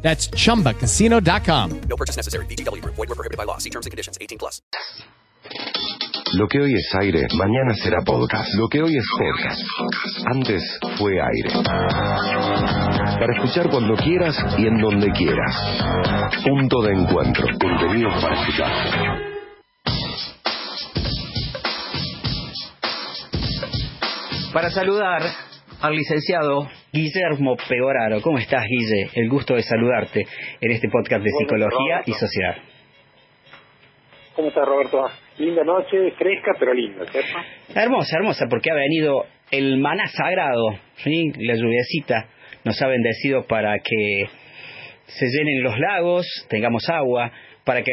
That's chumbacasino.com. No purchase necessary. BGW. Void were prohibited by law. See terms and conditions. 18 plus. Lo que hoy es aire, mañana será podcast. Lo que hoy es podcast, antes fue aire. Para escuchar cuando quieras y en donde quieras. Punto de encuentro. Contenido para escuchar. Para saludar al licenciado Guillermo Pegoraro. ¿Cómo estás, Guille? El gusto de saludarte en este podcast de Psicología y Sociedad. ¿Cómo estás, Roberto? Linda noche, fresca pero linda, ¿cierto? Hermosa, hermosa, porque ha venido el maná sagrado, ¿sí? la lluviacita nos ha bendecido para que se llenen los lagos, tengamos agua, para que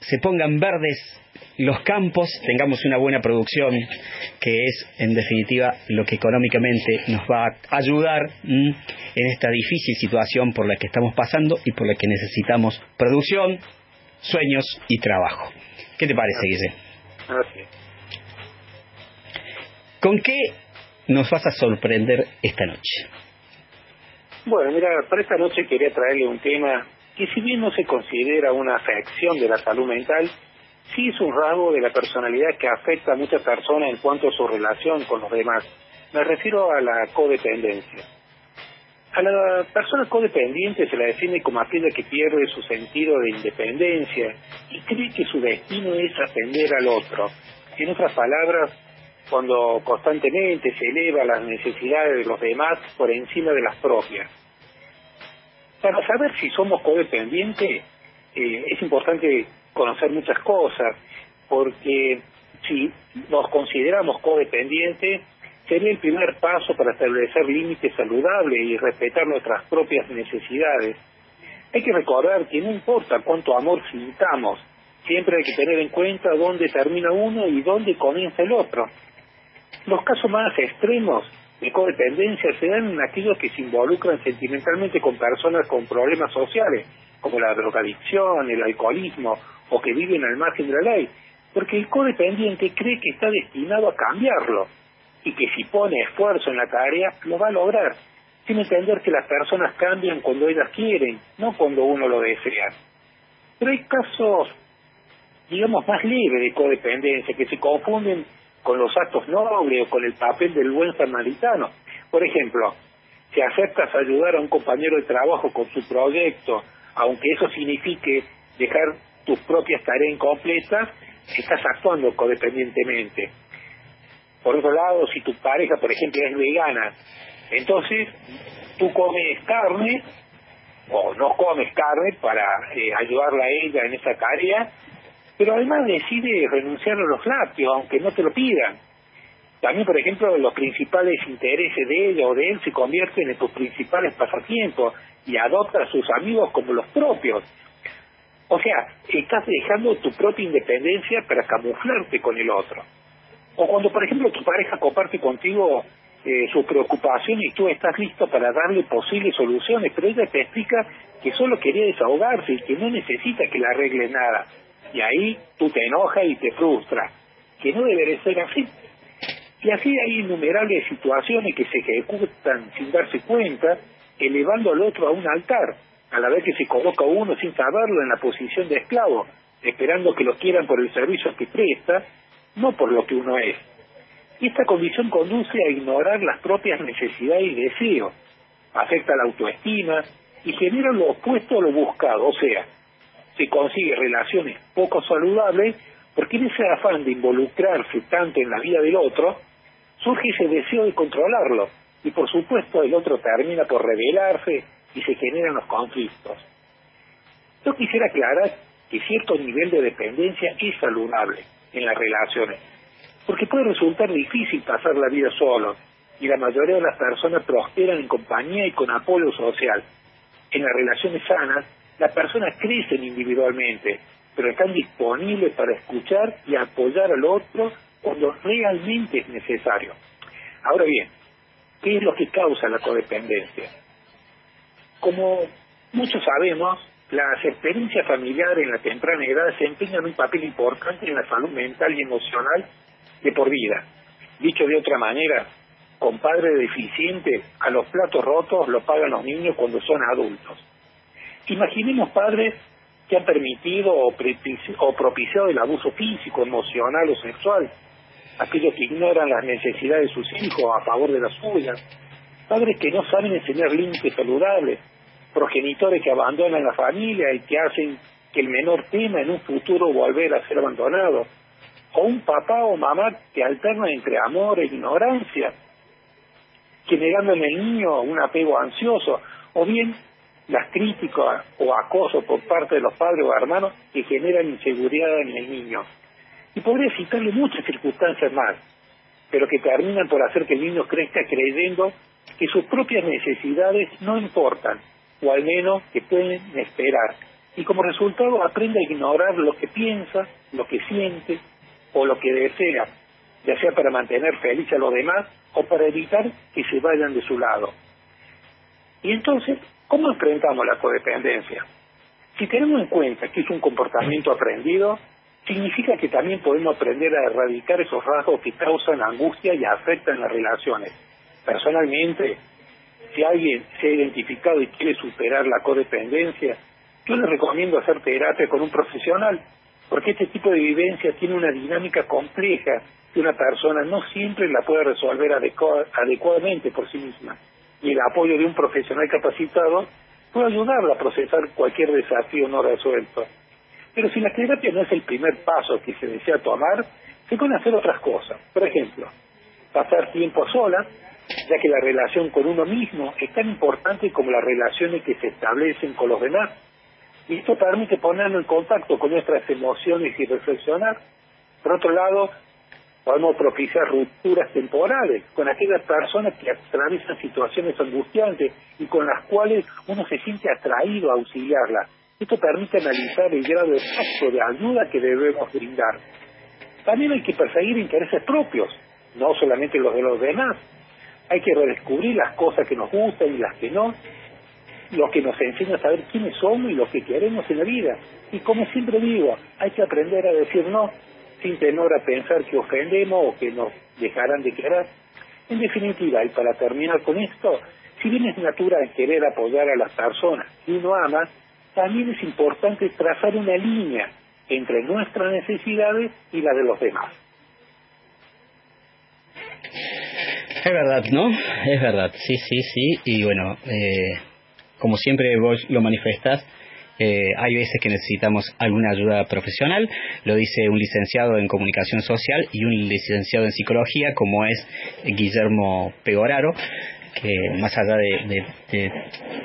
se pongan verdes los campos, tengamos una buena producción, que es en definitiva lo que económicamente nos va a ayudar ¿m? en esta difícil situación por la que estamos pasando y por la que necesitamos producción, sueños y trabajo. ¿Qué te parece, Guille? ¿Con qué nos vas a sorprender esta noche? Bueno, mira, para esta noche quería traerle un tema que si bien no se considera una afección de la salud mental, sí es un rasgo de la personalidad que afecta a muchas personas en cuanto a su relación con los demás. Me refiero a la codependencia. A la persona codependiente se la define como aquella que pierde su sentido de independencia y cree que su destino es atender al otro. En otras palabras, cuando constantemente se eleva las necesidades de los demás por encima de las propias. Para saber si somos codependientes, eh, es importante conocer muchas cosas, porque si nos consideramos codependientes, sería el primer paso para establecer límites saludables y respetar nuestras propias necesidades. Hay que recordar que no importa cuánto amor sintamos, siempre hay que tener en cuenta dónde termina uno y dónde comienza el otro. Los casos más extremos de codependencia se dan en aquellos que se involucran sentimentalmente con personas con problemas sociales, como la drogadicción, el alcoholismo, o que viven al margen de la ley, porque el codependiente cree que está destinado a cambiarlo y que si pone esfuerzo en la tarea lo va a lograr, sin entender que las personas cambian cuando ellas quieren, no cuando uno lo desea. Pero hay casos, digamos, más leves de codependencia que se confunden con los actos nobles o con el papel del buen samaritano. Por ejemplo, si aceptas ayudar a un compañero de trabajo con su proyecto, aunque eso signifique dejar tus propias tareas incompletas, estás actuando codependientemente. Por otro lado, si tu pareja, por ejemplo, es vegana, entonces tú comes carne o no comes carne para eh, ayudarla a ella en esa tarea, pero además decide renunciar a los lácteos, aunque no te lo pidan. También, por ejemplo, los principales intereses de ella o de él se convierten en tus principales pasatiempos y adopta a sus amigos como los propios. O sea, estás dejando tu propia independencia para camuflarte con el otro. O cuando, por ejemplo, tu pareja comparte contigo eh, sus preocupaciones y tú estás listo para darle posibles soluciones, pero ella te explica que solo quería desahogarse y que no necesita que le arregle nada. Y ahí tú te enojas y te frustras, que no debería ser así. Y así hay innumerables situaciones que se ejecutan sin darse cuenta, elevando al otro a un altar, a la vez que se coloca uno sin saberlo en la posición de esclavo, esperando que lo quieran por el servicio que presta, no por lo que uno es. Esta condición conduce a ignorar las propias necesidades y deseos, afecta la autoestima y genera lo opuesto a lo buscado, o sea, se consigue relaciones poco saludables porque en ese afán de involucrarse tanto en la vida del otro, surge ese deseo de controlarlo y por supuesto el otro termina por rebelarse y se generan los conflictos. Yo quisiera aclarar que cierto nivel de dependencia es saludable en las relaciones, porque puede resultar difícil pasar la vida solo, y la mayoría de las personas prosperan en compañía y con apoyo social. En las relaciones sanas, las personas crecen individualmente, pero están disponibles para escuchar y apoyar al otro cuando realmente es necesario. Ahora bien, ¿qué es lo que causa la codependencia? Como muchos sabemos, las experiencias familiares en la temprana edad desempeñan un papel importante en la salud mental y emocional de por vida. Dicho de otra manera, con padres deficientes, a los platos rotos los pagan los niños cuando son adultos. Imaginemos padres que han permitido o, propiciado el abuso físico, emocional o sexual, aquellos que ignoran las necesidades de sus hijos a favor de las suyas, padres que no saben enseñar límites saludables, progenitores que abandonan la familia y que hacen que el menor tema en un futuro volver a ser abandonado, o un papá o mamá que alternan entre amor e ignorancia, que negando en el niño un apego ansioso, o bien las críticas o acoso por parte de los padres o hermanos que generan inseguridad en el niño. Y podría citarle muchas circunstancias más, pero que terminan por hacer que el niño crezca creyendo que sus propias necesidades no importan, o al menos que pueden esperar, y como resultado aprende a ignorar lo que piensa, lo que siente o lo que desea, ya sea para mantener feliz a los demás o para evitar que se vayan de su lado. Y entonces, ¿cómo enfrentamos la codependencia? Si tenemos en cuenta que es un comportamiento aprendido, significa que también podemos aprender a erradicar esos rasgos que causan angustia y afectan las relaciones. Personalmente, si alguien se ha identificado y quiere superar la codependencia, yo le recomiendo hacer terapia con un profesional, porque este tipo de vivencia tiene una dinámica compleja que una persona no siempre la puede resolver adecuadamente por sí misma. Y el apoyo de un profesional capacitado puede ayudarla a procesar cualquier desafío no resuelto. Pero si la terapia no es el primer paso que se desea tomar, se pueden hacer otras cosas. Por ejemplo, pasar tiempo a solas, ya que la relación con uno mismo es tan importante como las relaciones que se establecen con los demás. Y esto permite ponernos en contacto con nuestras emociones y reflexionar. Por otro lado, podemos propiciar rupturas temporales con aquellas personas que atraviesan situaciones angustiantes y con las cuales uno se siente atraído a auxiliarlas. Esto permite analizar el grado de efecto de ayuda que debemos brindar. También hay que perseguir intereses propios, no solamente los de los demás, hay que redescubrir las cosas que nos gustan y las que no, lo que nos enseña a saber quiénes somos y lo que queremos en la vida. Y como siempre digo, hay que aprender a decir no, sin temor a pensar que ofendemos o que nos dejarán de querer. En definitiva, y para terminar con esto, si bien es natural querer apoyar a las personas que uno ama, también es importante trazar una línea entre nuestras necesidades y las de los demás. Es verdad, ¿no? Es verdad, sí, sí, sí. Y bueno, eh, como siempre vos lo manifestas, eh, hay veces que necesitamos alguna ayuda profesional, lo dice un licenciado en comunicación social y un licenciado en psicología como es Guillermo Pegoraro, que más allá de,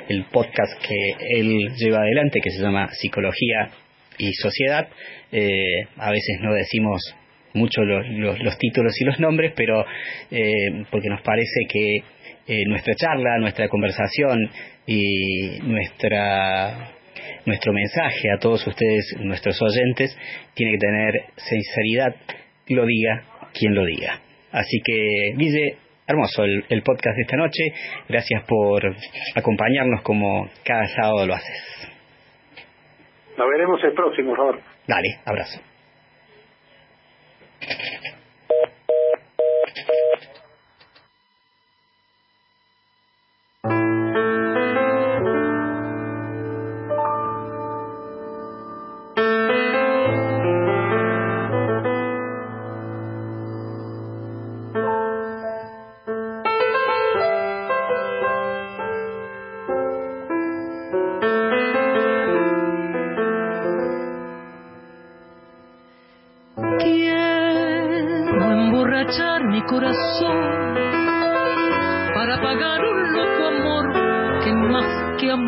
el podcast que él lleva adelante, que se llama Psicología y Sociedad, eh, a veces no decimos mucho los, los, títulos y los nombres, pero eh, porque nos parece que eh, nuestra charla, nuestra conversación y nuestra nuestro mensaje a todos ustedes, nuestros oyentes, tiene que tener sinceridad, lo diga quien lo diga. Así que, Guille, hermoso el, el podcast de esta noche. Gracias por acompañarnos como cada sábado lo haces. Nos veremos el próximo, Robert. Dale, abrazo. Thank you.